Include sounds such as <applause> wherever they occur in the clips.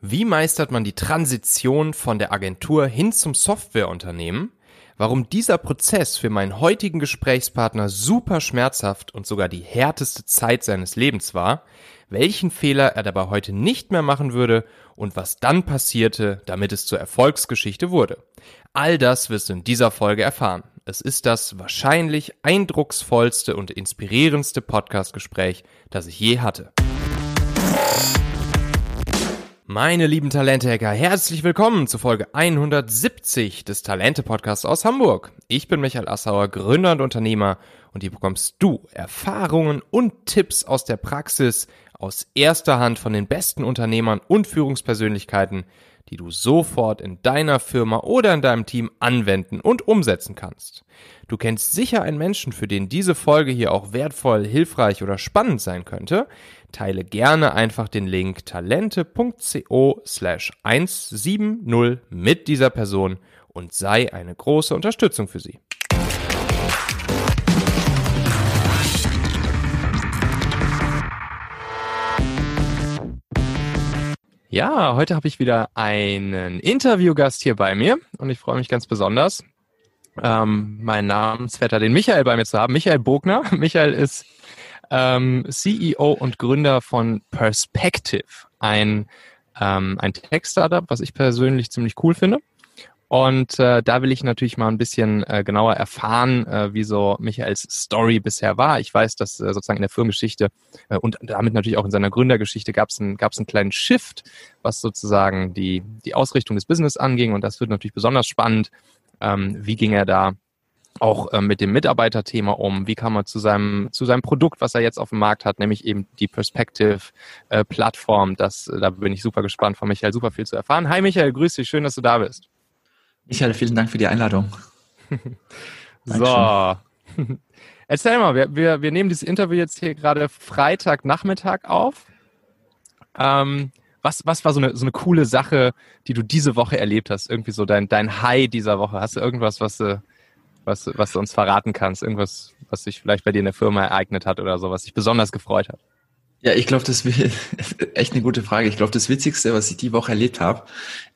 Wie meistert man die Transition von der Agentur hin zum Softwareunternehmen? Warum dieser Prozess für meinen heutigen Gesprächspartner super schmerzhaft und sogar die härteste Zeit seines Lebens war, welchen Fehler er dabei heute nicht mehr machen würde und was dann passierte, damit es zur Erfolgsgeschichte wurde. All das wirst du in dieser Folge erfahren. Es ist das wahrscheinlich eindrucksvollste und inspirierendste Podcastgespräch, das ich je hatte. Meine lieben Talente-Hacker, herzlich willkommen zu Folge 170 des Talente-Podcasts aus Hamburg. Ich bin Michael Assauer, Gründer und Unternehmer und hier bekommst du Erfahrungen und Tipps aus der Praxis, aus erster Hand von den besten Unternehmern und Führungspersönlichkeiten, die du sofort in deiner Firma oder in deinem Team anwenden und umsetzen kannst. Du kennst sicher einen Menschen, für den diese Folge hier auch wertvoll, hilfreich oder spannend sein könnte. Teile gerne einfach den Link talente.co slash 170 mit dieser Person und sei eine große Unterstützung für sie. Ja, heute habe ich wieder einen Interviewgast hier bei mir und ich freue mich ganz besonders, ähm, meinen Namensvetter, den Michael bei mir zu haben. Michael Bogner. <laughs> Michael ist ähm, CEO und Gründer von Perspective, ein, ähm, ein Tech-Startup, was ich persönlich ziemlich cool finde. Und äh, da will ich natürlich mal ein bisschen äh, genauer erfahren, äh, wie so Michaels Story bisher war. Ich weiß, dass äh, sozusagen in der Firmengeschichte äh, und damit natürlich auch in seiner Gründergeschichte gab es einen, einen kleinen Shift, was sozusagen die, die Ausrichtung des Business anging. Und das wird natürlich besonders spannend. Ähm, wie ging er da auch äh, mit dem Mitarbeiterthema um? Wie kam er zu seinem, zu seinem Produkt, was er jetzt auf dem Markt hat, nämlich eben die Perspective-Plattform? Äh, das, da bin ich super gespannt von Michael, super viel zu erfahren. Hi Michael, grüß dich, schön, dass du da bist. Michael, vielen Dank für die Einladung. <laughs> so. <laughs> Erzähl mal, wir, wir, wir nehmen dieses Interview jetzt hier gerade Freitagnachmittag auf. Ähm, was, was war so eine, so eine coole Sache, die du diese Woche erlebt hast? Irgendwie so dein, dein High dieser Woche. Hast du irgendwas, was du, was, was du uns verraten kannst? Irgendwas, was sich vielleicht bei dir in der Firma ereignet hat oder so, was dich besonders gefreut hat? Ja, ich glaube, das ist <laughs> echt eine gute Frage. Ich glaube, das Witzigste, was ich die Woche erlebt habe,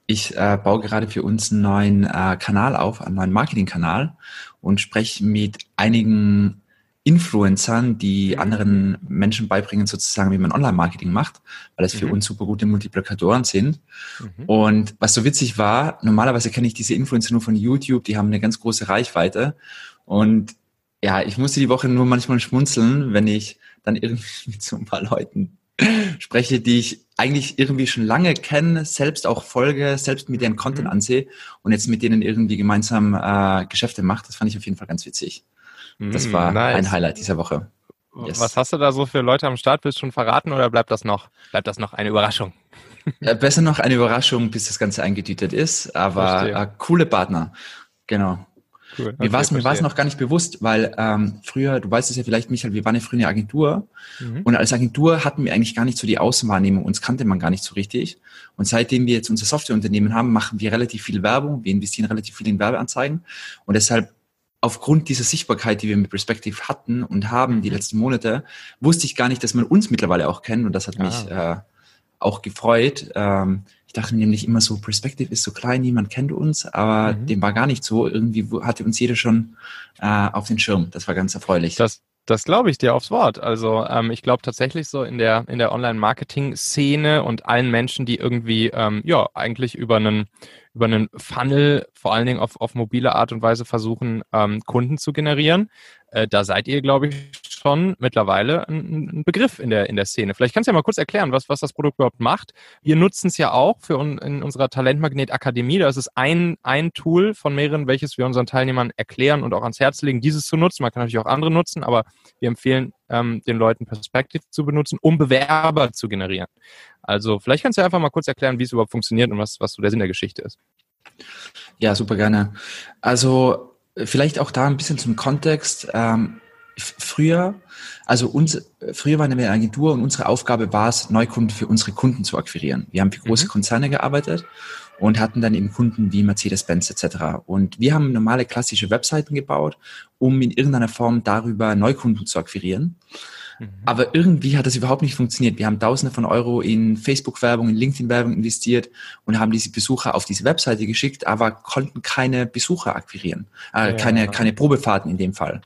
ich äh, baue gerade für uns einen neuen äh, Kanal auf, einen neuen Marketingkanal und spreche mit einigen Influencern, die anderen Menschen beibringen, sozusagen, wie man Online-Marketing macht, weil das für mhm. uns super gute Multiplikatoren sind. Mhm. Und was so witzig war, normalerweise kenne ich diese Influencer nur von YouTube, die haben eine ganz große Reichweite. Und ja, ich musste die Woche nur manchmal schmunzeln, wenn ich dann irgendwie <laughs> mit so ein paar Leuten spreche, die ich eigentlich irgendwie schon lange kenne, selbst auch folge, selbst mit deren Content mhm. ansehe und jetzt mit denen irgendwie gemeinsam äh, Geschäfte macht. Das fand ich auf jeden Fall ganz witzig. Das mhm, war nice. ein Highlight dieser Woche. Yes. Was hast du da so für Leute am Start? Willst du schon verraten oder bleibt das noch, bleibt das noch eine Überraschung? Ja, besser noch eine Überraschung, bis das Ganze eingetütet ist, aber äh, coole Partner. Genau. Cool. Mir war es mir war's noch gar nicht bewusst, weil ähm, früher, du weißt es ja vielleicht, Michael, wir waren ja früher eine Agentur mhm. und als Agentur hatten wir eigentlich gar nicht so die Außenwahrnehmung, uns kannte man gar nicht so richtig. Und seitdem wir jetzt unser Softwareunternehmen haben, machen wir relativ viel Werbung, wir investieren relativ viel in Werbeanzeigen und deshalb aufgrund dieser Sichtbarkeit, die wir mit Perspective hatten und haben die mhm. letzten Monate, wusste ich gar nicht, dass man uns mittlerweile auch kennt und das hat ah. mich äh, auch gefreut. Ähm, ich dachte nämlich immer so, Perspective ist so klein, niemand kennt uns, aber mhm. dem war gar nicht so. Irgendwie hatte uns jeder schon äh, auf den Schirm. Das war ganz erfreulich. Das, das glaube ich dir aufs Wort. Also ähm, ich glaube tatsächlich so in der in der Online-Marketing-Szene und allen Menschen, die irgendwie ähm, ja eigentlich über einen über einen Funnel vor allen Dingen auf, auf mobile Art und Weise versuchen, ähm, Kunden zu generieren. Äh, da seid ihr, glaube ich, schon mittlerweile ein, ein, Begriff in der, in der Szene. Vielleicht kannst du ja mal kurz erklären, was, was das Produkt überhaupt macht. Wir nutzen es ja auch für un, in unserer Talentmagnet Akademie. Das ist ein, ein Tool von mehreren, welches wir unseren Teilnehmern erklären und auch ans Herz legen, dieses zu nutzen. Man kann natürlich auch andere nutzen, aber wir empfehlen ähm, den Leuten Perspective zu benutzen, um Bewerber zu generieren. Also vielleicht kannst du einfach mal kurz erklären, wie es überhaupt funktioniert und was, was so der Sinn der Geschichte ist. Ja, super gerne. Also vielleicht auch da ein bisschen zum Kontext. Ähm, früher, also uns, früher waren wir eine Agentur und unsere Aufgabe war es, Neukunden für unsere Kunden zu akquirieren. Wir haben für große mhm. Konzerne gearbeitet und hatten dann eben Kunden wie Mercedes-Benz etc. Und wir haben normale klassische Webseiten gebaut, um in irgendeiner Form darüber Neukunden zu akquirieren. Mhm. Aber irgendwie hat das überhaupt nicht funktioniert. Wir haben Tausende von Euro in Facebook-Werbung, in LinkedIn-Werbung investiert und haben diese Besucher auf diese Webseite geschickt, aber konnten keine Besucher akquirieren, äh, ja. keine, keine Probefahrten in dem Fall.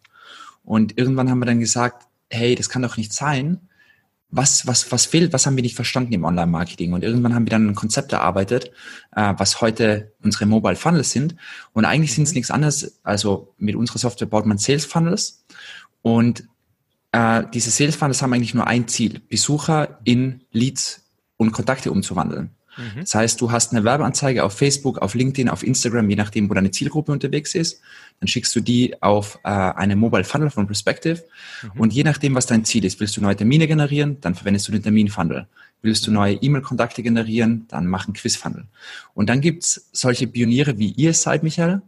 Und irgendwann haben wir dann gesagt, hey, das kann doch nicht sein. Was, was, was fehlt, was haben wir nicht verstanden im Online-Marketing? Und irgendwann haben wir dann ein Konzept erarbeitet, äh, was heute unsere Mobile Funnels sind. Und eigentlich sind es mhm. nichts anderes. Also mit unserer Software baut man Sales Funnels. Und äh, diese Sales Funnels haben eigentlich nur ein Ziel, Besucher in Leads und Kontakte umzuwandeln. Mhm. Das heißt, du hast eine Werbeanzeige auf Facebook, auf LinkedIn, auf Instagram, je nachdem, wo deine Zielgruppe unterwegs ist. Dann schickst du die auf äh, eine Mobile Funnel von Perspective. Mhm. Und je nachdem, was dein Ziel ist, willst du neue Termine generieren, dann verwendest du den Termin-Funnel. Willst du neue E-Mail-Kontakte generieren, dann mach einen Quiz-Funnel. Und dann gibt's solche Pioniere, wie ihr seid, Michael,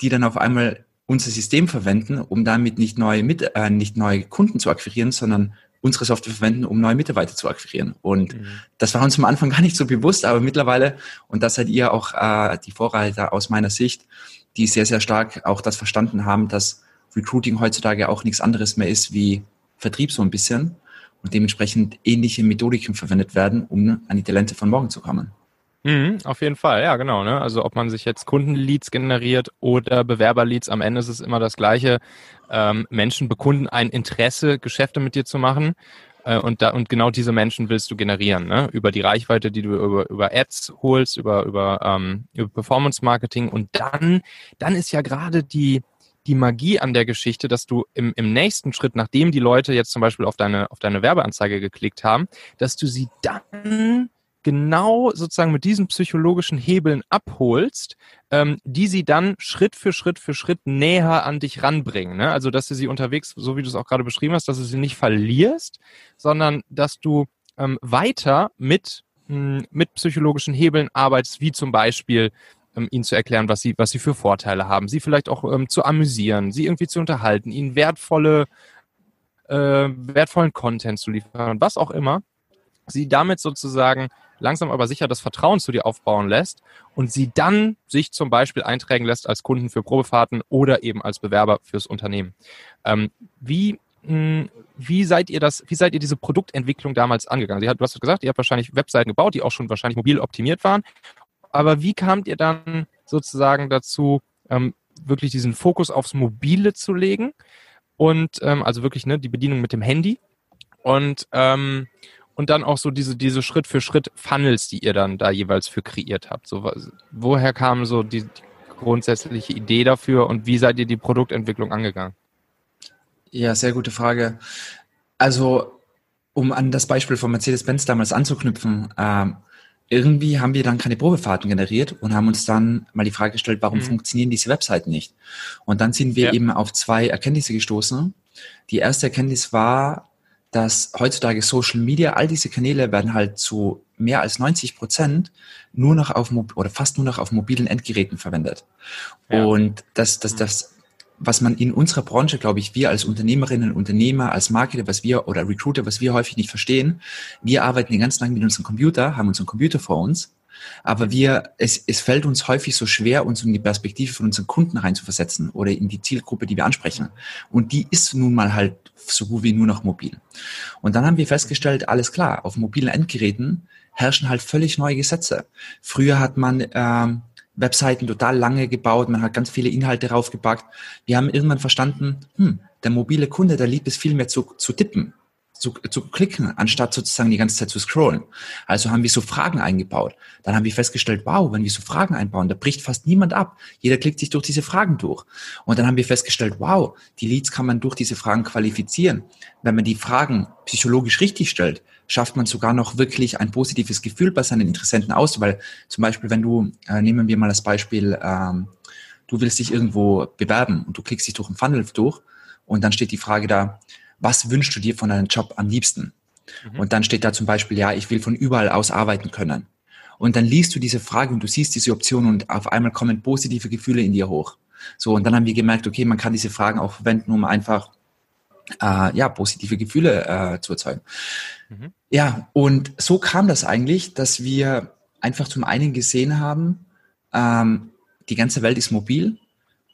die dann auf einmal unser System verwenden, um damit nicht neue, mit, äh, nicht neue Kunden zu akquirieren, sondern unsere Software verwenden, um neue Mitarbeiter zu akquirieren. Und mhm. das war uns am Anfang <laughs> gar nicht so bewusst, aber mittlerweile, und das seid ihr auch äh, die Vorreiter aus meiner Sicht, die sehr, sehr stark auch das verstanden haben, dass Recruiting heutzutage auch nichts anderes mehr ist wie Vertrieb so ein bisschen und dementsprechend ähnliche Methodiken verwendet werden, um an die Talente von morgen zu kommen. Mhm, auf jeden Fall, ja, genau. Ne? Also ob man sich jetzt Kundenleads generiert oder Bewerberleads, am Ende ist es immer das Gleiche. Ähm, Menschen bekunden ein Interesse, Geschäfte mit dir zu machen. Äh, und, da, und genau diese Menschen willst du generieren, ne? über die Reichweite, die du über, über Ads holst, über, über, ähm, über Performance Marketing. Und dann, dann ist ja gerade die, die Magie an der Geschichte, dass du im, im nächsten Schritt, nachdem die Leute jetzt zum Beispiel auf deine, auf deine Werbeanzeige geklickt haben, dass du sie dann genau sozusagen mit diesen psychologischen Hebeln abholst, ähm, die sie dann Schritt für Schritt für Schritt näher an dich ranbringen. Ne? Also, dass du sie unterwegs, so wie du es auch gerade beschrieben hast, dass du sie nicht verlierst, sondern dass du ähm, weiter mit, mh, hm, mit psychologischen Hebeln arbeitest, wie zum Beispiel ähm, ihnen zu erklären, was sie, was sie für Vorteile haben, sie vielleicht auch ähm, zu amüsieren, sie irgendwie zu unterhalten, ihnen wertvolle, äh, wertvollen Content zu liefern, was auch immer, sie damit sozusagen langsam aber sicher das Vertrauen zu dir aufbauen lässt und sie dann sich zum Beispiel eintragen lässt als Kunden für Probefahrten oder eben als Bewerber fürs Unternehmen. Ähm, wie hm, wie seid ihr das, wie seid ihr diese Produktentwicklung damals angegangen? Du hast gesagt, ihr habt wahrscheinlich Webseiten gebaut, die auch schon wahrscheinlich mobil optimiert waren. Aber wie kamt ihr dann sozusagen dazu, ähm, wirklich diesen Fokus aufs Mobile zu legen? Und ähm, also wirklich ne, die Bedienung mit dem Handy. Und ähm, und dann auch so diese, diese Schritt für Schritt Funnels, die ihr dann da jeweils für kreiert habt. So, woher kam so die, die grundsätzliche Idee dafür und wie seid ihr die Produktentwicklung angegangen? Ja, sehr gute Frage. Also, um an das Beispiel von Mercedes-Benz damals anzuknüpfen, ähm, irgendwie haben wir dann keine Probefahrten generiert und haben uns dann mal die Frage gestellt, warum mhm. funktionieren diese Webseiten nicht? Und dann sind wir ja. eben auf zwei Erkenntnisse gestoßen. Die erste Erkenntnis war, dass heutzutage Social Media, all diese Kanäle werden halt zu mehr als 90 Prozent nur noch auf oder fast nur noch auf mobilen Endgeräten verwendet. Ja. Und das, das, das, was man in unserer Branche, glaube ich, wir als Unternehmerinnen und Unternehmer, als Marketer, was wir oder Recruiter, was wir häufig nicht verstehen, wir arbeiten den ganzen Tag mit unserem Computer, haben unseren Computer vor uns aber wir, es, es fällt uns häufig so schwer, uns in die Perspektive von unseren Kunden reinzuversetzen oder in die Zielgruppe, die wir ansprechen. Und die ist nun mal halt so gut wie nur noch mobil. Und dann haben wir festgestellt, alles klar, auf mobilen Endgeräten herrschen halt völlig neue Gesetze. Früher hat man ähm, Webseiten total lange gebaut, man hat ganz viele Inhalte raufgepackt. Wir haben irgendwann verstanden, hm, der mobile Kunde, der liebt es viel mehr zu, zu tippen zu, zu klicken, anstatt sozusagen die ganze Zeit zu scrollen. Also haben wir so Fragen eingebaut. Dann haben wir festgestellt, wow, wenn wir so Fragen einbauen, da bricht fast niemand ab. Jeder klickt sich durch diese Fragen durch. Und dann haben wir festgestellt, wow, die Leads kann man durch diese Fragen qualifizieren. Wenn man die Fragen psychologisch richtig stellt, schafft man sogar noch wirklich ein positives Gefühl bei seinen Interessenten aus. Weil zum Beispiel, wenn du, äh, nehmen wir mal das Beispiel, ähm, du willst dich irgendwo bewerben und du klickst dich durch einen Funnel durch und dann steht die Frage da, was wünschst du dir von deinem Job am liebsten? Mhm. Und dann steht da zum Beispiel, ja, ich will von überall aus arbeiten können. Und dann liest du diese Frage und du siehst diese Option und auf einmal kommen positive Gefühle in dir hoch. So, und dann haben wir gemerkt, okay, man kann diese Fragen auch verwenden, um einfach äh, ja, positive Gefühle äh, zu erzeugen. Mhm. Ja, und so kam das eigentlich, dass wir einfach zum einen gesehen haben, ähm, die ganze Welt ist mobil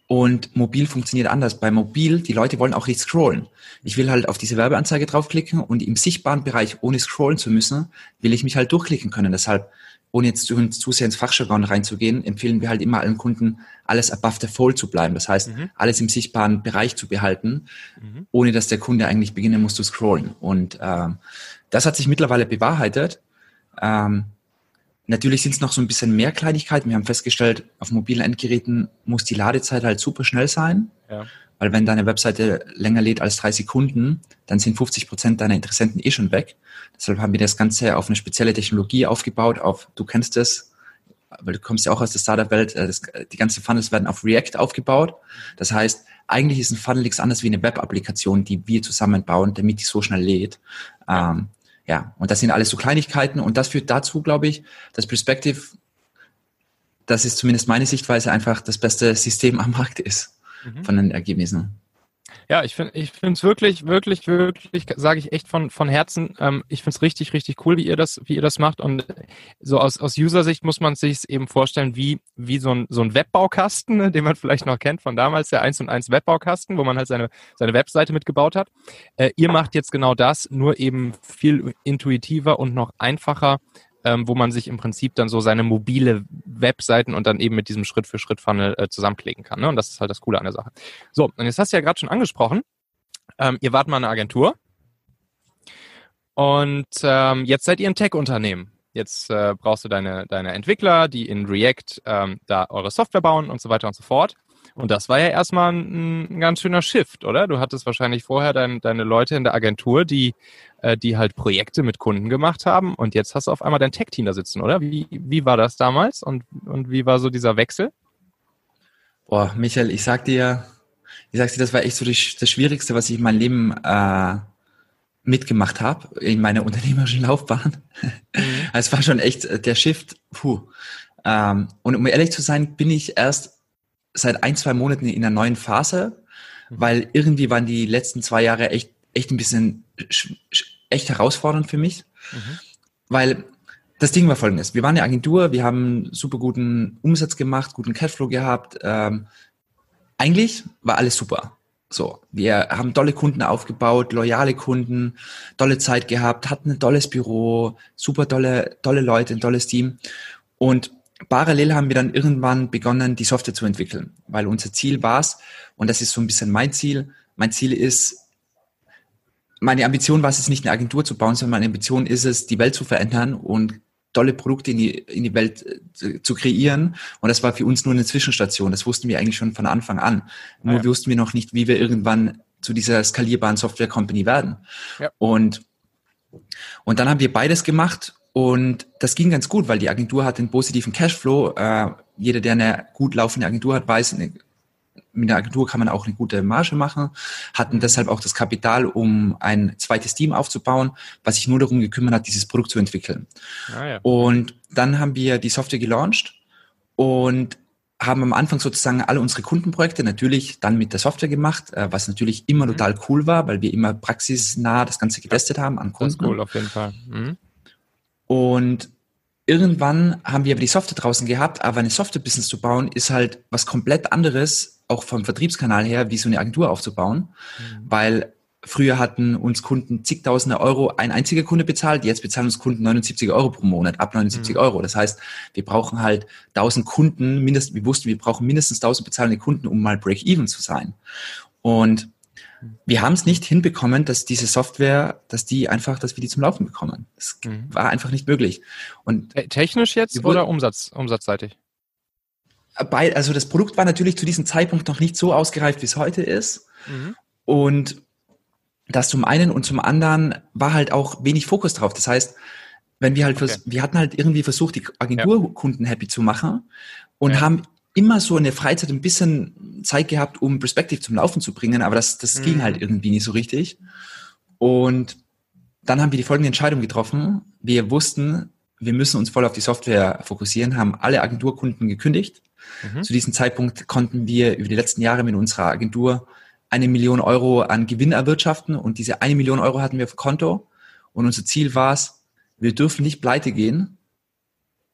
und mobil funktioniert anders. Bei mobil, die Leute wollen auch nicht scrollen. Ich will halt auf diese Werbeanzeige draufklicken und im sichtbaren Bereich, ohne scrollen zu müssen, will ich mich halt durchklicken können. Deshalb, ohne jetzt zu, zu sehr ins Fachjargon reinzugehen, empfehlen wir halt immer allen Kunden, alles above the fold zu bleiben. Das heißt, mhm. alles im sichtbaren Bereich zu behalten, mhm. ohne dass der Kunde eigentlich beginnen muss zu scrollen. Und ähm, das hat sich mittlerweile bewahrheitet. Ähm, Natürlich sind es noch so ein bisschen mehr Kleinigkeiten. Wir haben festgestellt, auf mobilen Endgeräten muss die Ladezeit halt super schnell sein. Ja. Weil wenn deine Webseite länger lädt als drei Sekunden, dann sind 50 Prozent deiner Interessenten eh schon weg. Deshalb haben wir das Ganze auf eine spezielle Technologie aufgebaut, auf, du kennst das, weil du kommst ja auch aus der Startup-Welt, äh, die ganzen Funnels werden auf React aufgebaut. Das heißt, eigentlich ist ein Funnel nichts anderes wie eine Web-Applikation, die wir zusammenbauen, damit die so schnell lädt. Ähm, ja, und das sind alles so Kleinigkeiten und das führt dazu, glaube ich, dass Perspective, das ist zumindest meine Sichtweise, einfach das beste System am Markt ist mhm. von den Ergebnissen. Ja, ich finde ich es wirklich, wirklich, wirklich, sage ich echt von, von Herzen, ähm, ich finde es richtig, richtig cool, wie ihr das, wie ihr das macht. Und so aus, aus User-Sicht muss man sich eben vorstellen, wie, wie so ein, so ein Webbaukasten, ne, den man vielleicht noch kennt von damals, der 1 und 1 Webbaukasten, wo man halt seine, seine Webseite mitgebaut hat. Äh, ihr macht jetzt genau das, nur eben viel intuitiver und noch einfacher ähm, wo man sich im Prinzip dann so seine mobile Webseiten und dann eben mit diesem Schritt-für-Schritt-Funnel äh, zusammenklicken kann. Ne? Und das ist halt das Coole an der Sache. So, und jetzt hast du ja gerade schon angesprochen, ähm, ihr wart mal eine Agentur und ähm, jetzt seid ihr ein Tech-Unternehmen. Jetzt äh, brauchst du deine, deine Entwickler, die in React ähm, da eure Software bauen und so weiter und so fort. Und das war ja erstmal ein, ein ganz schöner Shift, oder? Du hattest wahrscheinlich vorher dein, deine Leute in der Agentur, die, äh, die halt Projekte mit Kunden gemacht haben. Und jetzt hast du auf einmal dein Tech-Team da sitzen, oder? Wie, wie war das damals und, und wie war so dieser Wechsel? Boah, Michael, ich sag dir, ich sag dir, das war echt so das, das Schwierigste, was ich in meinem Leben äh, mitgemacht habe, in meiner <laughs> unternehmerischen Laufbahn. Mhm. <laughs> es war schon echt äh, der Shift, puh. Ähm, und um ehrlich zu sein, bin ich erst seit ein, zwei Monaten in einer neuen Phase, mhm. weil irgendwie waren die letzten zwei Jahre echt, echt ein bisschen echt herausfordernd für mich, mhm. weil das Ding war folgendes. Wir waren eine Agentur, wir haben super guten Umsatz gemacht, guten Cashflow gehabt. Ähm, eigentlich war alles super. So, wir haben tolle Kunden aufgebaut, loyale Kunden, tolle Zeit gehabt, hatten ein tolles Büro, super tolle, tolle Leute, ein tolles Team. Und parallel haben wir dann irgendwann begonnen, die Software zu entwickeln, weil unser Ziel war es, und das ist so ein bisschen mein Ziel, mein Ziel ist, meine Ambition war es nicht eine Agentur zu bauen, sondern meine Ambition ist es, die Welt zu verändern und tolle Produkte in die, in die Welt äh, zu kreieren. Und das war für uns nur eine Zwischenstation. Das wussten wir eigentlich schon von Anfang an. Nur ja. wussten wir noch nicht, wie wir irgendwann zu dieser skalierbaren Software Company werden. Ja. Und, und dann haben wir beides gemacht und das ging ganz gut, weil die Agentur hat einen positiven Cashflow. Äh, jeder, der eine gut laufende Agentur hat, weiß, eine, mit der Agentur kann man auch eine gute Marge machen, hatten deshalb auch das Kapital, um ein zweites Team aufzubauen, was sich nur darum gekümmert hat, dieses Produkt zu entwickeln. Ah, ja. Und dann haben wir die Software gelauncht und haben am Anfang sozusagen alle unsere Kundenprojekte natürlich dann mit der Software gemacht, äh, was natürlich immer mhm. total cool war, weil wir immer praxisnah das Ganze getestet haben an Kunden. Das ist cool auf jeden Fall. Mhm. Und irgendwann haben wir aber die Software draußen gehabt, aber eine Software-Business zu bauen, ist halt was komplett anderes, auch vom Vertriebskanal her, wie so eine Agentur aufzubauen. Mhm. Weil früher hatten uns Kunden zigtausende Euro ein einziger Kunde bezahlt, jetzt bezahlen uns Kunden 79 Euro pro Monat, ab 79 mhm. Euro. Das heißt, wir brauchen halt 1000 Kunden, mindestens, wir wussten, wir brauchen mindestens 1000 bezahlende Kunden, um mal Break-Even zu sein. Und wir haben es nicht hinbekommen, dass diese Software, dass die einfach, dass wir die zum Laufen bekommen. Das mhm. war einfach nicht möglich. Und technisch jetzt oder Umsatz, umsatzseitig? Bei, also das Produkt war natürlich zu diesem Zeitpunkt noch nicht so ausgereift, wie es heute ist. Mhm. Und das zum einen und zum anderen war halt auch wenig Fokus drauf. Das heißt, wenn wir halt, okay. wir hatten halt irgendwie versucht, die Agenturkunden ja. happy zu machen und ja. haben immer so in der Freizeit ein bisschen Zeit gehabt, um Perspective zum Laufen zu bringen, aber das, das mhm. ging halt irgendwie nicht so richtig. Und dann haben wir die folgende Entscheidung getroffen. Wir wussten, wir müssen uns voll auf die Software fokussieren, haben alle Agenturkunden gekündigt. Mhm. Zu diesem Zeitpunkt konnten wir über die letzten Jahre mit unserer Agentur eine Million Euro an Gewinn erwirtschaften und diese eine Million Euro hatten wir auf Konto. Und unser Ziel war es, wir dürfen nicht pleite gehen,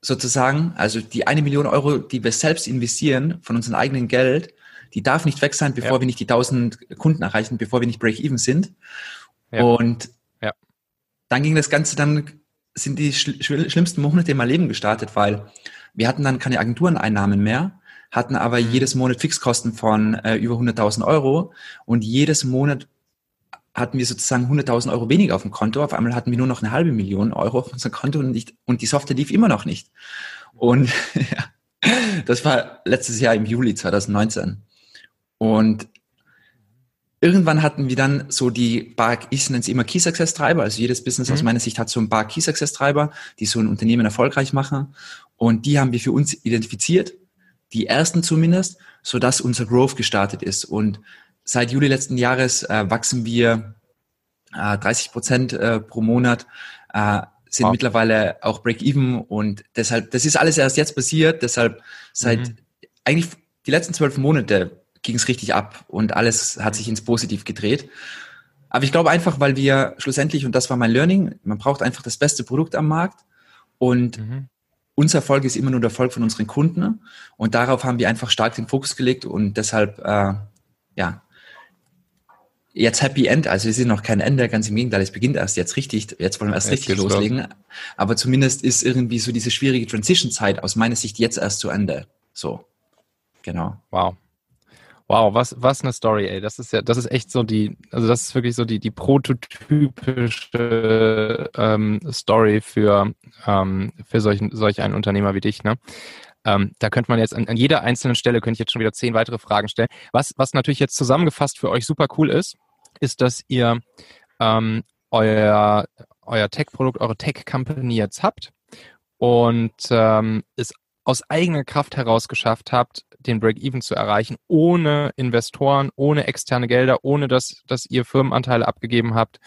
sozusagen, also die eine Million Euro, die wir selbst investieren von unserem eigenen Geld, die darf nicht weg sein, bevor ja. wir nicht die 1000 Kunden erreichen, bevor wir nicht Break-Even sind. Ja. Und ja. dann ging das Ganze, dann sind die schl schlimmsten Monate in meinem Leben gestartet, weil wir hatten dann keine Agentureneinnahmen mehr, hatten aber mhm. jedes Monat Fixkosten von äh, über 100.000 Euro und jedes Monat hatten wir sozusagen 100.000 Euro weniger auf dem Konto. Auf einmal hatten wir nur noch eine halbe Million Euro auf unserem Konto und, nicht, und die Software lief immer noch nicht. Und <laughs> ja, das war letztes Jahr im Juli 2019. Und irgendwann hatten wir dann so die Bar, ich nenne es immer Key Success Treiber, also jedes Business mhm. aus meiner Sicht hat so ein paar Key Success Treiber, die so ein Unternehmen erfolgreich machen. Und die haben wir für uns identifiziert, die ersten zumindest, so dass unser Growth gestartet ist. Und seit Juli letzten Jahres äh, wachsen wir äh, 30 Prozent äh, pro Monat, äh, sind wow. mittlerweile auch Break-Even und deshalb, das ist alles erst jetzt passiert, deshalb seit mhm. eigentlich die letzten zwölf Monate ging es richtig ab und alles hat sich ins Positiv gedreht. Aber ich glaube einfach, weil wir schlussendlich, und das war mein Learning, man braucht einfach das beste Produkt am Markt und mhm. unser Erfolg ist immer nur der Erfolg von unseren Kunden und darauf haben wir einfach stark den Fokus gelegt und deshalb, äh, ja, jetzt Happy End, also es ist noch kein Ende, ganz im Gegenteil, es beginnt erst jetzt richtig, jetzt wollen wir erst jetzt richtig loslegen, los. aber zumindest ist irgendwie so diese schwierige Transition-Zeit aus meiner Sicht jetzt erst zu Ende, so, genau. Wow. Wow, was, was eine Story, ey. Das ist ja, das ist echt so die, also das ist wirklich so die, die prototypische ähm, Story für, ähm, für solch, solch einen Unternehmer wie dich, ne? Ähm, da könnte man jetzt an, an, jeder einzelnen Stelle könnte ich jetzt schon wieder zehn weitere Fragen stellen. Was, was natürlich jetzt zusammengefasst für euch super cool ist, ist, dass ihr ähm, euer, euer Tech-Produkt, eure Tech-Company jetzt habt und ähm, es aus eigener Kraft heraus geschafft habt, den Break-Even zu erreichen, ohne Investoren, ohne externe Gelder, ohne dass, dass ihr Firmenanteile abgegeben habt.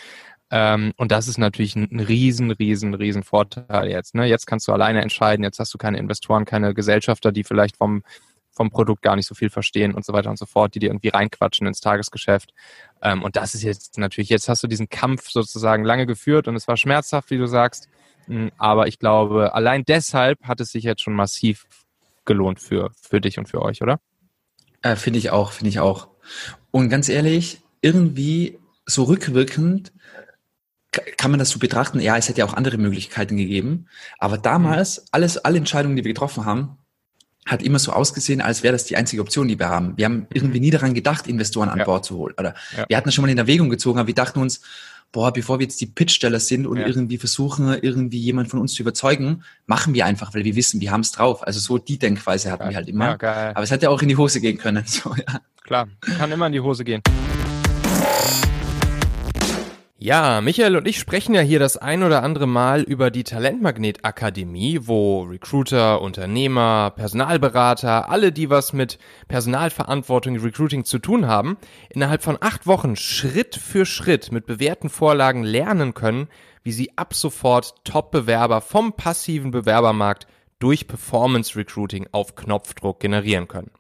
Ähm, und das ist natürlich ein, riesen, riesen, riesen Vorteil jetzt. Ne? Jetzt kannst du alleine entscheiden, jetzt hast du keine Investoren, keine Gesellschafter, die vielleicht vom, vom Produkt gar nicht so viel verstehen und so weiter und so fort, die dir irgendwie reinquatschen ins Tagesgeschäft. Ähm, und das ist jetzt natürlich, jetzt hast du diesen Kampf sozusagen lange geführt und es war schmerzhaft, wie du sagst. Hm, aber ich glaube, allein deshalb hat es sich jetzt schon massiv gelohnt für, für dich und für euch, oder? Äh, finde ich auch, finde ich auch. Und ganz ehrlich, irgendwie so rückwirkend kann man das so betrachten, ja, es hätte ja auch andere Möglichkeiten gegeben. Aber damals, mhm. alles, alle Entscheidungen, die wir getroffen haben, hat immer so ausgesehen, als wäre das die einzige Option, die wir haben. Wir haben mhm. irgendwie nie daran gedacht, Investoren an ja. Bord zu holen. Oder ja. wir hatten das schon mal in Erwägung gezogen, aber wir dachten uns, boah, bevor wir jetzt die Pitchsteller sind und ja. irgendwie versuchen, irgendwie jemand von uns zu überzeugen, machen wir einfach, weil wir wissen, wir haben es drauf. Also so die Denkweise hatten wir halt immer. Ja, geil. Aber es hätte auch in die Hose gehen können. <laughs> So, ja. Klar, kann immer in die Hose gehen. Ja, Michael und ich sprechen ja hier das ein oder andere Mal über die Talentmagnet Akademie, wo Recruiter, Unternehmer, Personalberater, alle, die was mit Personalverantwortung, Recruiting zu tun haben, innerhalb von acht Wochen Schritt für Schritt mit bewährten Vorlagen lernen können, wie sie ab sofort Top-Bewerber vom passiven Bewerbermarkt durch Performance Recruiting auf Knopfdruck generieren können.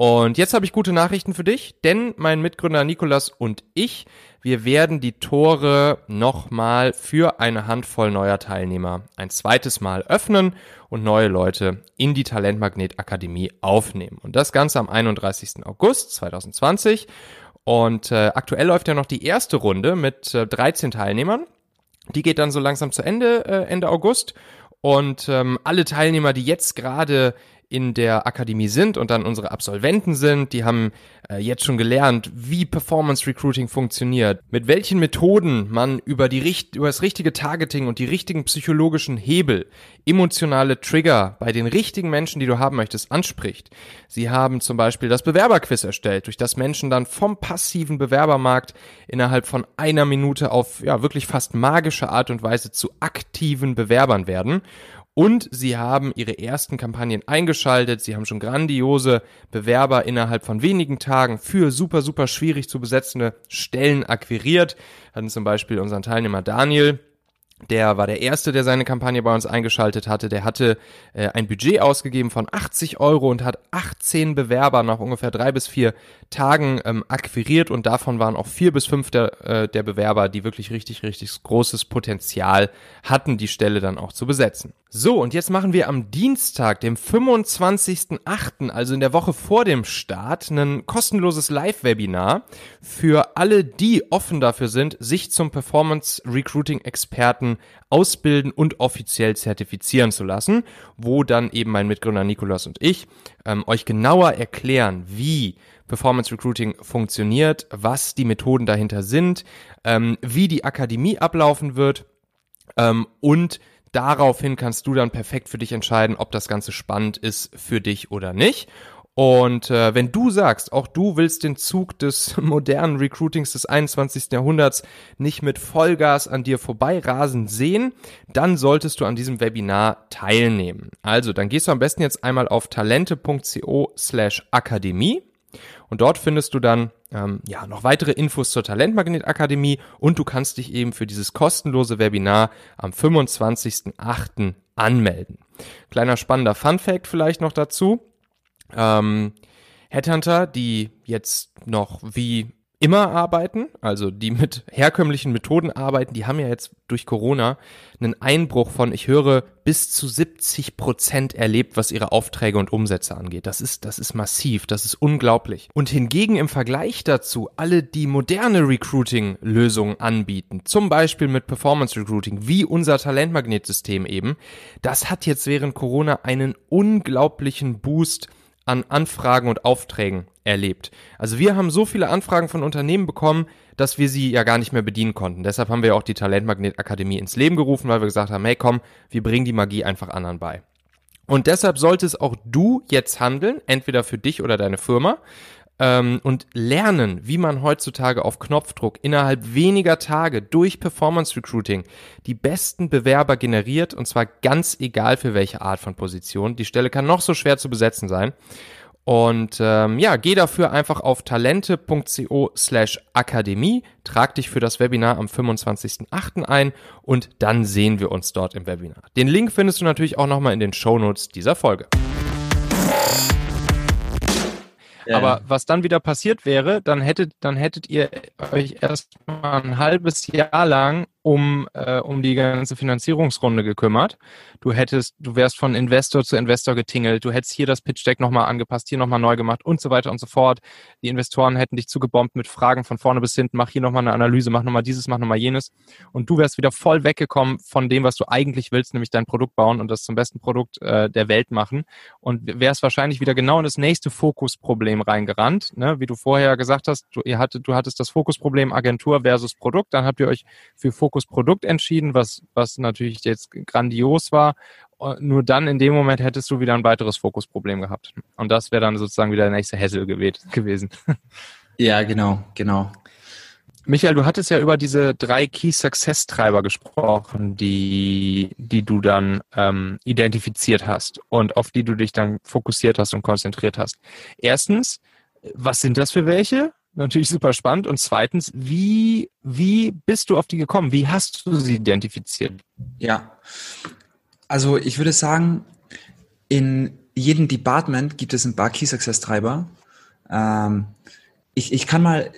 Und jetzt habe ich gute Nachrichten für dich, denn mein Mitgründer Nikolas und ich, wir werden die Tore nochmal für eine Handvoll neuer Teilnehmer ein zweites Mal öffnen und neue Leute in die Talentmagnet Akademie aufnehmen. Und das Ganze am 31. August 2020. Und äh, aktuell läuft ja noch die erste Runde mit äh, 13 Teilnehmern. Die geht dann so langsam zu Ende, äh, Ende August. Und ähm, alle Teilnehmer, die jetzt gerade in der Akademie sind und dann unsere Absolventen sind. Die haben äh, jetzt schon gelernt, wie Performance Recruiting funktioniert, mit welchen Methoden man über, die, über das richtige Targeting und die richtigen psychologischen Hebel, emotionale Trigger bei den richtigen Menschen, die du haben möchtest, anspricht. Sie haben zum Beispiel das Bewerberquiz erstellt, durch das Menschen dann vom passiven Bewerbermarkt innerhalb von einer Minute auf ja wirklich fast magische Art und Weise zu aktiven Bewerbern werden. Und sie haben ihre ersten Kampagnen eingeschaltet. Sie haben schon grandiose Bewerber innerhalb von wenigen Tagen für super, super schwierig zu besetzende Stellen akquiriert. Hatten zum Beispiel unseren Teilnehmer Daniel, der war der Erste, der seine Kampagne bei uns eingeschaltet hatte. Der hatte äh, ein Budget ausgegeben von 80 Euro und hat 18 Bewerber nach ungefähr drei bis vier Tagen ähm, akquiriert und davon waren auch vier bis fünf der, äh, der Bewerber, die wirklich richtig, richtig großes Potenzial hatten, die Stelle dann auch zu besetzen. So, und jetzt machen wir am Dienstag, dem 25.08., also in der Woche vor dem Start, ein kostenloses Live-Webinar für alle, die offen dafür sind, sich zum Performance Recruiting Experten ausbilden und offiziell zertifizieren zu lassen, wo dann eben mein Mitgründer Nikolas und ich ähm, euch genauer erklären, wie Performance Recruiting funktioniert, was die Methoden dahinter sind, ähm, wie die Akademie ablaufen wird ähm, und daraufhin kannst du dann perfekt für dich entscheiden, ob das Ganze spannend ist für dich oder nicht. Und äh, wenn du sagst, auch du willst den Zug des <laughs> modernen Recruitings des 21. Jahrhunderts nicht mit Vollgas an dir vorbeirasen sehen, dann solltest du an diesem Webinar teilnehmen. Also, dann gehst du am besten jetzt einmal auf talente.co slash Akademie und dort findest du dann ähm, ja noch weitere Infos zur Talentmagnet Akademie und du kannst dich eben für dieses kostenlose Webinar am 25.08. anmelden. Kleiner spannender Fun Fact vielleicht noch dazu. Ähm, Headhunter, die jetzt noch wie immer arbeiten, also die mit herkömmlichen Methoden arbeiten, die haben ja jetzt durch Corona einen Einbruch von, ich höre, bis zu 70 Prozent erlebt, was ihre Aufträge und Umsätze angeht. Das ist, das ist massiv, das ist unglaublich. Und hingegen im Vergleich dazu alle, die moderne Recruiting-Lösungen anbieten, zum Beispiel mit Performance Recruiting, wie unser Talentmagnetsystem eben, das hat jetzt während Corona einen unglaublichen Boost an Anfragen und Aufträgen erlebt. Also wir haben so viele Anfragen von Unternehmen bekommen, dass wir sie ja gar nicht mehr bedienen konnten. Deshalb haben wir auch die Talentmagnet Akademie ins Leben gerufen, weil wir gesagt haben, hey komm, wir bringen die Magie einfach anderen bei. Und deshalb solltest auch du jetzt handeln, entweder für dich oder deine Firma ähm, und lernen, wie man heutzutage auf Knopfdruck innerhalb weniger Tage durch Performance Recruiting die besten Bewerber generiert und zwar ganz egal für welche Art von Position. Die Stelle kann noch so schwer zu besetzen sein. Und ähm, ja, geh dafür einfach auf talente.co slash Akademie, trag dich für das Webinar am 25.08. ein und dann sehen wir uns dort im Webinar. Den Link findest du natürlich auch nochmal in den Shownotes dieser Folge. Aber was dann wieder passiert wäre, dann hättet, dann hättet ihr euch erstmal ein halbes Jahr lang um, äh, um die ganze Finanzierungsrunde gekümmert. Du hättest, du wärst von Investor zu Investor getingelt, du hättest hier das Pitch Deck nochmal angepasst, hier nochmal neu gemacht und so weiter und so fort. Die Investoren hätten dich zugebombt mit Fragen von vorne bis hinten, mach hier nochmal eine Analyse, mach nochmal dieses, mach nochmal jenes. Und du wärst wieder voll weggekommen von dem, was du eigentlich willst, nämlich dein Produkt bauen und das zum besten Produkt äh, der Welt machen. Und wärst wahrscheinlich wieder genau in das nächste Fokusproblem reingerannt, ne? wie du vorher gesagt hast, du, ihr hattet, du hattest das Fokusproblem Agentur versus Produkt, dann habt ihr euch für Fokus Fokusprodukt entschieden, was, was natürlich jetzt grandios war. Nur dann in dem Moment hättest du wieder ein weiteres Fokusproblem gehabt. Und das wäre dann sozusagen wieder der nächste Hessel gewesen. <laughs> Ja, genau, genau. Michael, du hattest ja über diese drei Key Success Treiber gesprochen, die, die du dann ähm, identifiziert hast und auf die du dich dann fokussiert hast und konzentriert hast. Erstens, was sind das für welche? Natürlich super spannend. Und zweitens, wie, wie bist du auf die gekommen? Wie hast du sie identifiziert? Ja, also ich würde sagen, in jedem Department gibt es ein paar Key Success Treiber. Ähm, ich, ich kann mal,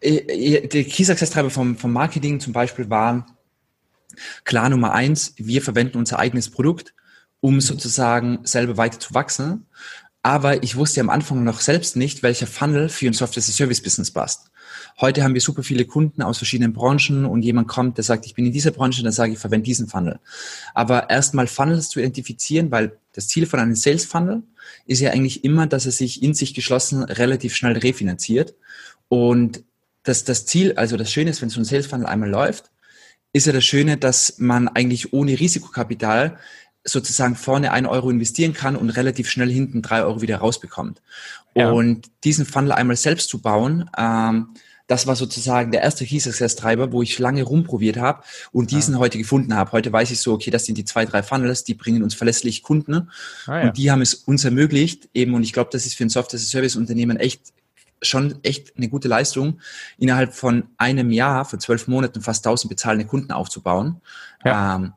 äh, äh, die Key Success Treiber vom, vom Marketing zum Beispiel waren klar Nummer eins, wir verwenden unser eigenes Produkt, um sozusagen selber weiter zu wachsen. Aber ich wusste am Anfang noch selbst nicht, welcher Funnel für ein Software-as-a-Service-Business passt. Heute haben wir super viele Kunden aus verschiedenen Branchen und jemand kommt, der sagt, ich bin in dieser Branche, dann sage ich, verwende diesen Funnel. Aber erstmal Funnels zu identifizieren, weil das Ziel von einem Sales-Funnel ist ja eigentlich immer, dass er sich in sich geschlossen relativ schnell refinanziert. Und das, das Ziel, also das Schöne ist, wenn so ein Sales-Funnel einmal läuft, ist ja das Schöne, dass man eigentlich ohne Risikokapital sozusagen vorne ein Euro investieren kann und relativ schnell hinten drei Euro wieder rausbekommt. Ja. Und diesen Funnel einmal selbst zu bauen, ähm, das war sozusagen der erste Key Success Treiber, wo ich lange rumprobiert habe und diesen ja. heute gefunden habe. Heute weiß ich so, okay, das sind die zwei, drei Funnels, die bringen uns verlässlich Kunden ah, ja. und die haben es uns ermöglicht eben und ich glaube, das ist für ein Software-Service-Unternehmen echt schon echt eine gute Leistung, innerhalb von einem Jahr, von zwölf Monaten fast 1000 bezahlende Kunden aufzubauen. Ja. Ähm,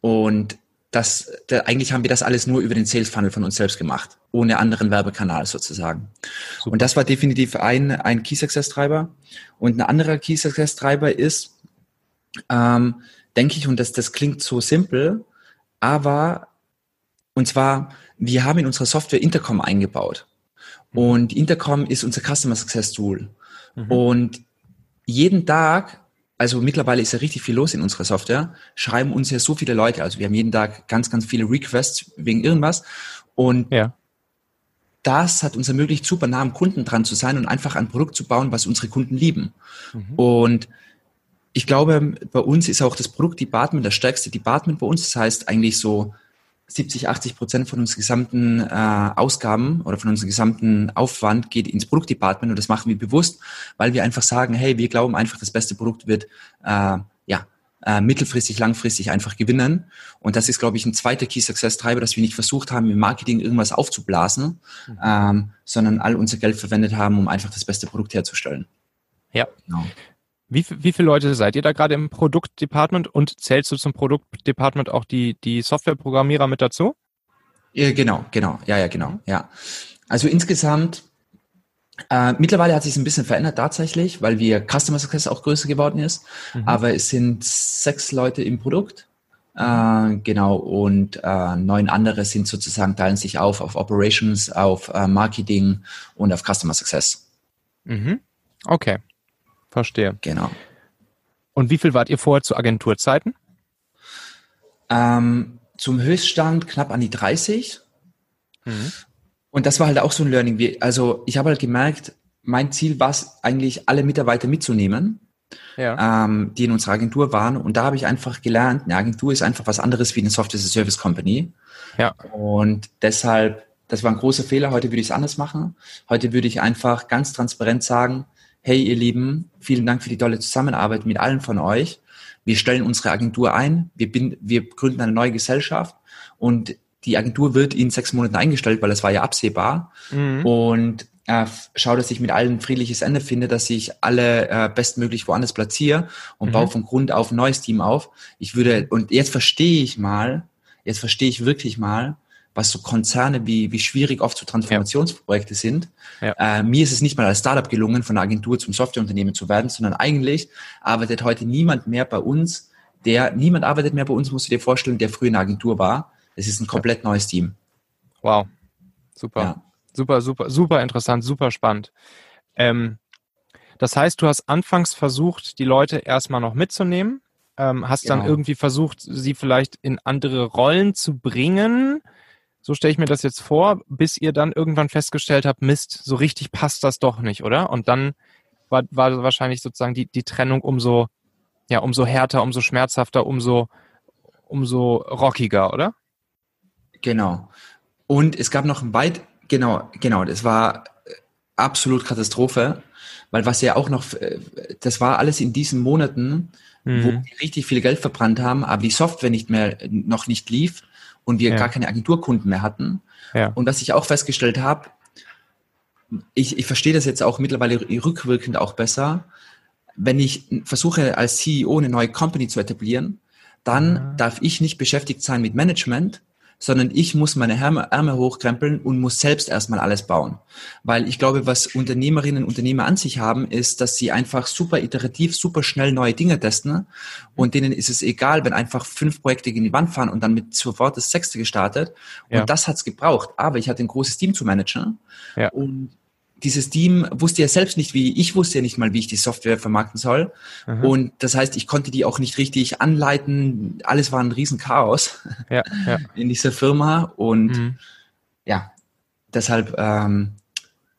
und das, da, eigentlich haben wir das alles nur über den Sales Funnel von uns selbst gemacht, ohne anderen Werbekanal sozusagen. Super. Und das war definitiv ein, ein Key Success Treiber. Und ein anderer Key Success Treiber ist, ähm, denke ich, und das, das klingt so simpel, aber, und zwar, wir haben in unserer Software Intercom eingebaut. Mhm. Und Intercom ist unser Customer Success Tool. Mhm. Und jeden Tag, also mittlerweile ist ja richtig viel los in unserer Software, schreiben uns ja so viele Leute. Also wir haben jeden Tag ganz, ganz viele Requests wegen irgendwas. Und ja. das hat uns ermöglicht, super nah am Kunden dran zu sein und einfach ein Produkt zu bauen, was unsere Kunden lieben. Mhm. Und ich glaube, bei uns ist auch das Produktdepartment das stärkste Department bei uns. Das heißt eigentlich so 70, 80 Prozent von unseren gesamten äh, Ausgaben oder von unserem gesamten Aufwand geht ins Produktdepartment und das machen wir bewusst, weil wir einfach sagen, hey, wir glauben einfach, das beste Produkt wird äh, ja äh, mittelfristig, langfristig einfach gewinnen. Und das ist, glaube ich, ein zweiter Key Success Treiber, dass wir nicht versucht haben, im Marketing irgendwas aufzublasen, mhm. ähm, sondern all unser Geld verwendet haben, um einfach das beste Produkt herzustellen. Ja. Genau. Wie, wie viele Leute seid ihr da gerade im Produktdepartment und zählst du zum Produktdepartment auch die, die Softwareprogrammierer mit dazu? Ja, genau, genau, ja, ja, genau, ja. Also insgesamt, äh, mittlerweile hat sich ein bisschen verändert tatsächlich, weil wir Customer Success auch größer geworden ist, mhm. aber es sind sechs Leute im Produkt. Äh, genau, und äh, neun andere sind sozusagen, teilen sich auf auf Operations, auf äh, Marketing und auf Customer Success. Mhm. Okay. Verstehe. Genau. Und wie viel wart ihr vorher zu Agenturzeiten? Ähm, zum Höchststand knapp an die 30. Mhm. Und das war halt auch so ein Learning. Also ich habe halt gemerkt, mein Ziel war es eigentlich, alle Mitarbeiter mitzunehmen, ja. ähm, die in unserer Agentur waren. Und da habe ich einfach gelernt, eine Agentur ist einfach was anderes wie eine Software Service Company. Ja. Und deshalb, das war ein großer Fehler. Heute würde ich es anders machen. Heute würde ich einfach ganz transparent sagen, hey ihr Lieben, vielen Dank für die tolle Zusammenarbeit mit allen von euch. Wir stellen unsere Agentur ein, wir, bin, wir gründen eine neue Gesellschaft und die Agentur wird in sechs Monaten eingestellt, weil das war ja absehbar. Mhm. Und äh, schau, dass ich mit allen friedliches Ende finde, dass ich alle äh, bestmöglich woanders platziere und mhm. baue von Grund auf ein neues Team auf. Ich würde, und jetzt verstehe ich mal, jetzt verstehe ich wirklich mal, was so Konzerne, wie, wie schwierig oft so Transformationsprojekte ja. sind. Ja. Äh, mir ist es nicht mal als Startup gelungen, von der Agentur zum Softwareunternehmen zu werden, sondern eigentlich arbeitet heute niemand mehr bei uns, der, niemand arbeitet mehr bei uns, musst du dir vorstellen, der früher in der Agentur war. Es ist ein komplett neues Team. Wow. Super. Ja. Super, super, super interessant, super spannend. Ähm, das heißt, du hast anfangs versucht, die Leute erstmal noch mitzunehmen, ähm, hast genau. dann irgendwie versucht, sie vielleicht in andere Rollen zu bringen, so stelle ich mir das jetzt vor, bis ihr dann irgendwann festgestellt habt, Mist, so richtig passt das doch nicht, oder? Und dann war, war wahrscheinlich sozusagen die, die Trennung umso, ja, umso härter, umso schmerzhafter, umso, umso rockiger, oder? Genau. Und es gab noch ein weit, genau, genau, das war äh, absolut Katastrophe, weil was ja auch noch, äh, das war alles in diesen Monaten, mhm. wo wir richtig viel Geld verbrannt haben, aber die Software nicht mehr, noch nicht lief und wir ja. gar keine Agenturkunden mehr hatten. Ja. Und was ich auch festgestellt habe, ich, ich verstehe das jetzt auch mittlerweile rückwirkend auch besser, wenn ich versuche als CEO eine neue Company zu etablieren, dann ja. darf ich nicht beschäftigt sein mit Management, sondern ich muss meine Ärmel hochkrempeln und muss selbst erstmal alles bauen. Weil ich glaube, was Unternehmerinnen und Unternehmer an sich haben, ist, dass sie einfach super iterativ, super schnell neue Dinge testen und denen ist es egal, wenn einfach fünf Projekte gegen die Wand fahren und dann mit sofort das sechste gestartet. Und ja. das hat's gebraucht. Aber ich hatte ein großes Team zu managen ja. und dieses Team wusste ja selbst nicht, wie ich wusste ja nicht mal, wie ich die Software vermarkten soll. Mhm. Und das heißt, ich konnte die auch nicht richtig anleiten. Alles war ein Riesenchaos ja, ja. <laughs> in dieser Firma. Und mhm. ja, deshalb ähm,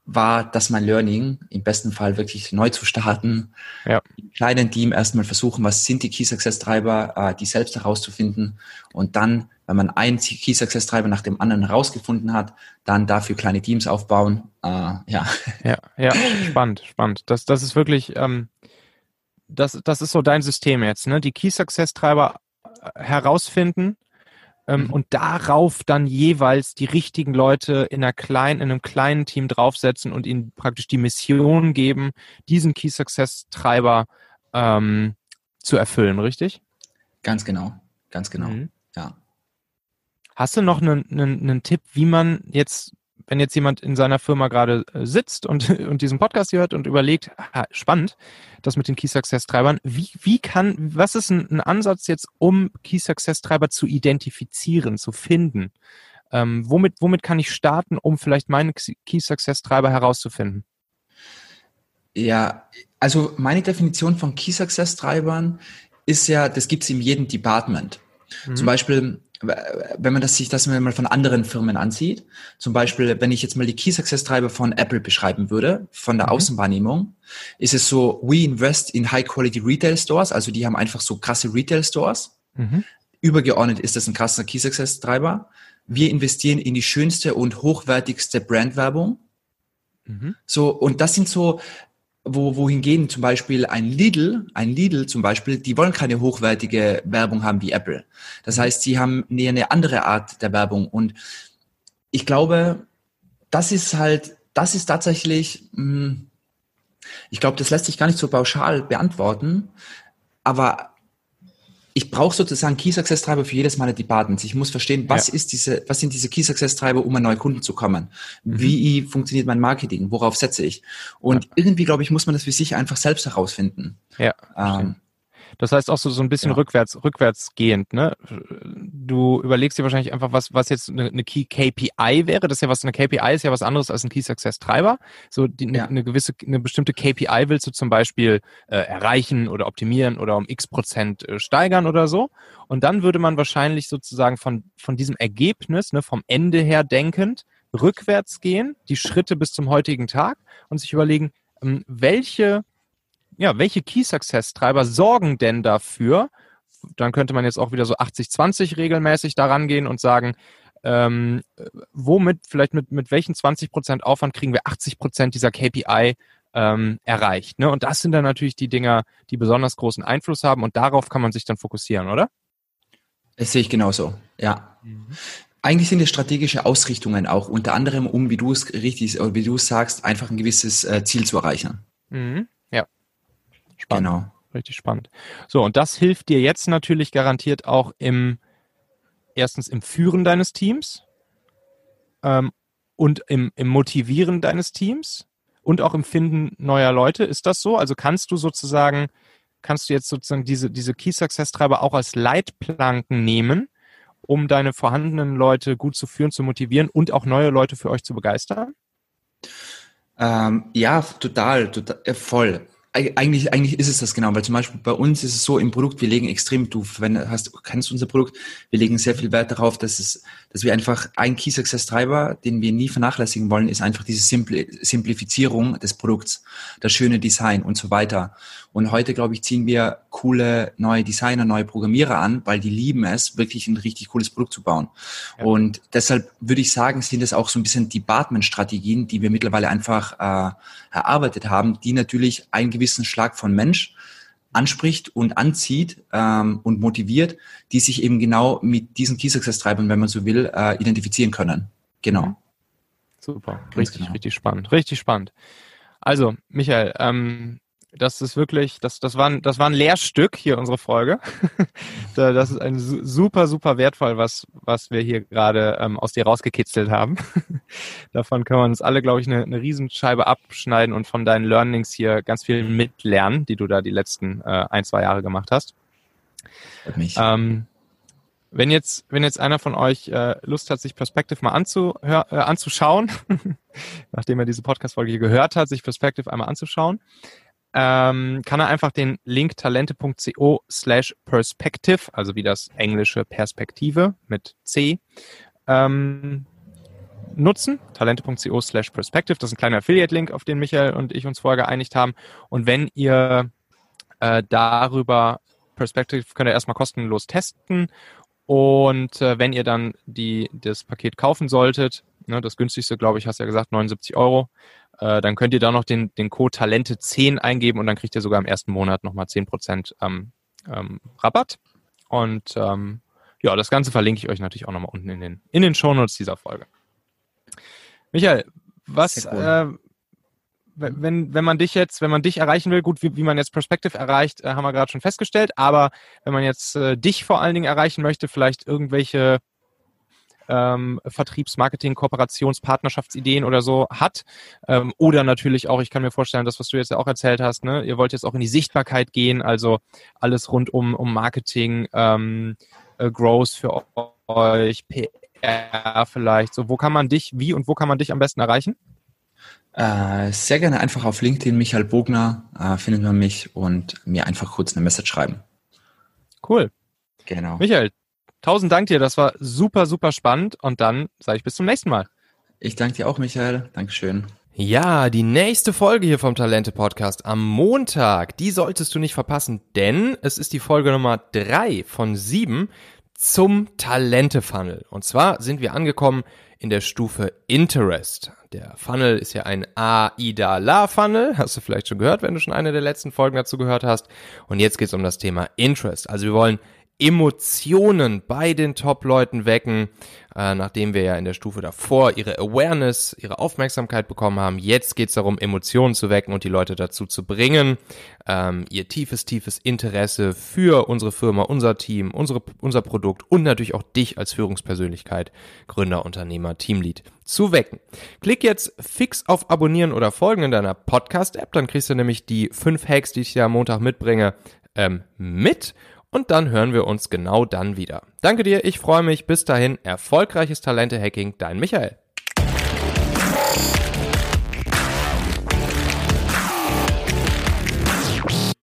war das mein Learning, im besten Fall wirklich neu zu starten, ja. im kleinen Team erstmal versuchen, was sind die Key Success Treiber, äh, die selbst herauszufinden und dann, wenn man einen Key Success Treiber nach dem anderen herausgefunden hat, dann dafür kleine Teams aufbauen. Äh, ja. ja, ja, spannend, spannend. Das, das ist wirklich, ähm, das, das ist so dein System jetzt, ne? Die Key Success Treiber äh, herausfinden, ähm, mhm. und darauf dann jeweils die richtigen Leute in einer kleinen, in einem kleinen Team draufsetzen und ihnen praktisch die Mission geben, diesen Key Success Treiber ähm, zu erfüllen, richtig? Ganz genau, ganz genau, mhm. ja. Hast du noch einen, einen, einen Tipp, wie man jetzt wenn jetzt jemand in seiner Firma gerade äh, sitzt und, <laughs> und diesen Podcast hört und überlegt, ah, spannend, das mit den Key Success Treibern, wie, wie kann, was ist ein, ein Ansatz jetzt, um Key Success Treiber zu identifizieren, zu finden? Ähm, womit, womit kann ich starten, um vielleicht meine Key Success Treiber herauszufinden? Ja, also meine Definition von Key Success Treibern ist ja, das gibt es in jedem Department. Mhm. Zum Beispiel, wenn man das sich das mal von anderen Firmen ansieht, zum Beispiel, wenn ich jetzt mal die Key Success Treiber von Apple beschreiben würde, von der mhm. Außenwahrnehmung, ist es so, we invest in high quality Retail Stores, also die haben einfach so krasse Retail Stores. Mhm. Übergeordnet ist das ein krasser Key Success Treiber. Wir investieren in die schönste und hochwertigste Brandwerbung. Mhm. So, und das sind so, wo, wohingegen zum Beispiel ein Lidl, ein Lidl zum Beispiel, die wollen keine hochwertige Werbung haben wie Apple. Das mhm. heißt, sie haben eine, eine andere Art der Werbung. Und ich glaube, das ist halt, das ist tatsächlich, hm, ich glaube, das lässt sich gar nicht so pauschal beantworten. Aber ich brauche sozusagen Key Success Treiber für jedes meiner Departments. Ich muss verstehen, was ja. ist diese, was sind diese Key Success Treiber, um an neue Kunden zu kommen? Mhm. Wie funktioniert mein Marketing? Worauf setze ich? Und ja. irgendwie, glaube ich, muss man das für sich einfach selbst herausfinden. Ja. Ähm, das heißt auch so, so ein bisschen ja. rückwärts, rückwärts gehend, ne? Du überlegst dir wahrscheinlich einfach, was, was jetzt eine, eine Key KPI wäre. Das ist ja was, eine KPI ist ja was anderes als ein Key Success Treiber. So, die, ja. eine, eine, gewisse, eine bestimmte KPI willst du zum Beispiel äh, erreichen oder optimieren oder um x Prozent äh, steigern oder so. Und dann würde man wahrscheinlich sozusagen von, von diesem Ergebnis, ne, vom Ende her denkend, rückwärts gehen, die Schritte bis zum heutigen Tag und sich überlegen, ähm, welche ja, welche Key Success Treiber sorgen denn dafür? Dann könnte man jetzt auch wieder so 80-20 regelmäßig daran gehen und sagen, ähm, womit, vielleicht mit, mit welchen 20 Prozent Aufwand kriegen wir 80 Prozent dieser KPI ähm, erreicht. Ne? Und das sind dann natürlich die Dinger, die besonders großen Einfluss haben und darauf kann man sich dann fokussieren, oder? Das sehe ich genauso, ja. Mhm. Eigentlich sind es strategische Ausrichtungen auch, unter anderem, um, wie du es richtig, wie du es sagst, einfach ein gewisses äh, Ziel zu erreichen. Mhm. Spannend. Genau. Richtig spannend. So, und das hilft dir jetzt natürlich garantiert auch im, erstens im Führen deines Teams ähm, und im, im Motivieren deines Teams und auch im Finden neuer Leute. Ist das so? Also kannst du sozusagen, kannst du jetzt sozusagen diese, diese Key Success Treiber auch als Leitplanken nehmen, um deine vorhandenen Leute gut zu führen, zu motivieren und auch neue Leute für euch zu begeistern? Ähm, ja, total, total, äh, voll. Eigentlich, eigentlich ist es das genau, weil zum Beispiel bei uns ist es so im Produkt, wir legen extrem, du wenn, hast, kennst unser Produkt, wir legen sehr viel Wert darauf, dass es, dass wir einfach ein Key Success Treiber, den wir nie vernachlässigen wollen, ist einfach diese Simpli Simplifizierung des Produkts, das schöne Design und so weiter. Und heute, glaube ich, ziehen wir coole neue Designer, neue Programmierer an, weil die lieben es, wirklich ein richtig cooles Produkt zu bauen. Ja. Und deshalb würde ich sagen, sind es auch so ein bisschen Department-Strategien, die wir mittlerweile einfach äh, erarbeitet haben, die natürlich einen gewissen Schlag von Mensch anspricht und anzieht ähm, und motiviert, die sich eben genau mit diesen Key Success Treibern, wenn man so will, äh, identifizieren können. Genau. Mhm. Super, richtig, genau. richtig spannend, richtig spannend. Also, Michael, ähm, das ist wirklich, das, das, war ein, das war ein Lehrstück hier, unsere Folge. <laughs> das ist ein super, super wertvoll, was, was wir hier gerade ähm, aus dir rausgekitzelt haben. <laughs> Davon können wir uns alle, glaube ich, eine, eine Riesenscheibe abschneiden und von deinen Learnings hier ganz viel mitlernen, die du da die letzten äh, ein, zwei Jahre gemacht hast. Mich. Ähm, wenn jetzt, wenn jetzt einer von euch äh, Lust hat, sich Perspective mal anzuhör, äh, anzuschauen, <laughs> nachdem er diese Podcast-Folge hier gehört hat, sich Perspective einmal anzuschauen, ähm, kann er einfach den Link talente.co slash perspective, also wie das englische Perspektive mit C, ähm, nutzen. Talente.co slash perspective. Das ist ein kleiner Affiliate-Link, auf den Michael und ich uns vorher geeinigt haben. Und wenn ihr äh, darüber Perspective könnt ihr erstmal kostenlos testen. Und äh, wenn ihr dann die, das Paket kaufen solltet, ne, das günstigste, glaube ich, hast du ja gesagt, 79 Euro, äh, dann könnt ihr da noch den, den Code Talente10 eingeben und dann kriegt ihr sogar im ersten Monat nochmal 10% ähm, ähm, Rabatt. Und ähm, ja, das Ganze verlinke ich euch natürlich auch nochmal unten in den, in den Shownotes dieser Folge. Michael, was, cool. äh, wenn, wenn man dich jetzt, wenn man dich erreichen will, gut, wie, wie man jetzt Perspective erreicht, äh, haben wir gerade schon festgestellt, aber wenn man jetzt äh, dich vor allen Dingen erreichen möchte, vielleicht irgendwelche ähm, Vertriebsmarketing, Kooperationspartnerschaftsideen oder so hat. Ähm, oder natürlich auch, ich kann mir vorstellen, das, was du jetzt ja auch erzählt hast, ne, ihr wollt jetzt auch in die Sichtbarkeit gehen, also alles rund um, um Marketing, ähm, äh, Growth für euch, PR vielleicht. So, wo kann man dich, wie und wo kann man dich am besten erreichen? Äh, sehr gerne einfach auf LinkedIn, Michael Bogner, äh, findet man mich und mir einfach kurz eine Message schreiben. Cool. Genau. Michael, tausend Dank dir, das war super, super spannend und dann sage ich bis zum nächsten Mal. Ich danke dir auch, Michael. Dankeschön. Ja, die nächste Folge hier vom Talente Podcast am Montag, die solltest du nicht verpassen, denn es ist die Folge Nummer drei von sieben zum Talente Funnel. Und zwar sind wir angekommen in der Stufe Interest. Der Funnel ist ja ein AIDA-La-Funnel. Hast du vielleicht schon gehört, wenn du schon eine der letzten Folgen dazu gehört hast. Und jetzt geht es um das Thema Interest. Also wir wollen Emotionen bei den Top-Leuten wecken, äh, nachdem wir ja in der Stufe davor ihre Awareness, ihre Aufmerksamkeit bekommen haben. Jetzt geht es darum, Emotionen zu wecken und die Leute dazu zu bringen, ähm, ihr tiefes, tiefes Interesse für unsere Firma, unser Team, unsere, unser Produkt und natürlich auch dich als Führungspersönlichkeit, Gründer, Unternehmer, Teamlead zu wecken. Klick jetzt fix auf Abonnieren oder Folgen in deiner Podcast-App, dann kriegst du nämlich die fünf Hacks, die ich dir am Montag mitbringe, ähm, mit und dann hören wir uns genau dann wieder. Danke dir, ich freue mich. Bis dahin, erfolgreiches Talente-Hacking, dein Michael.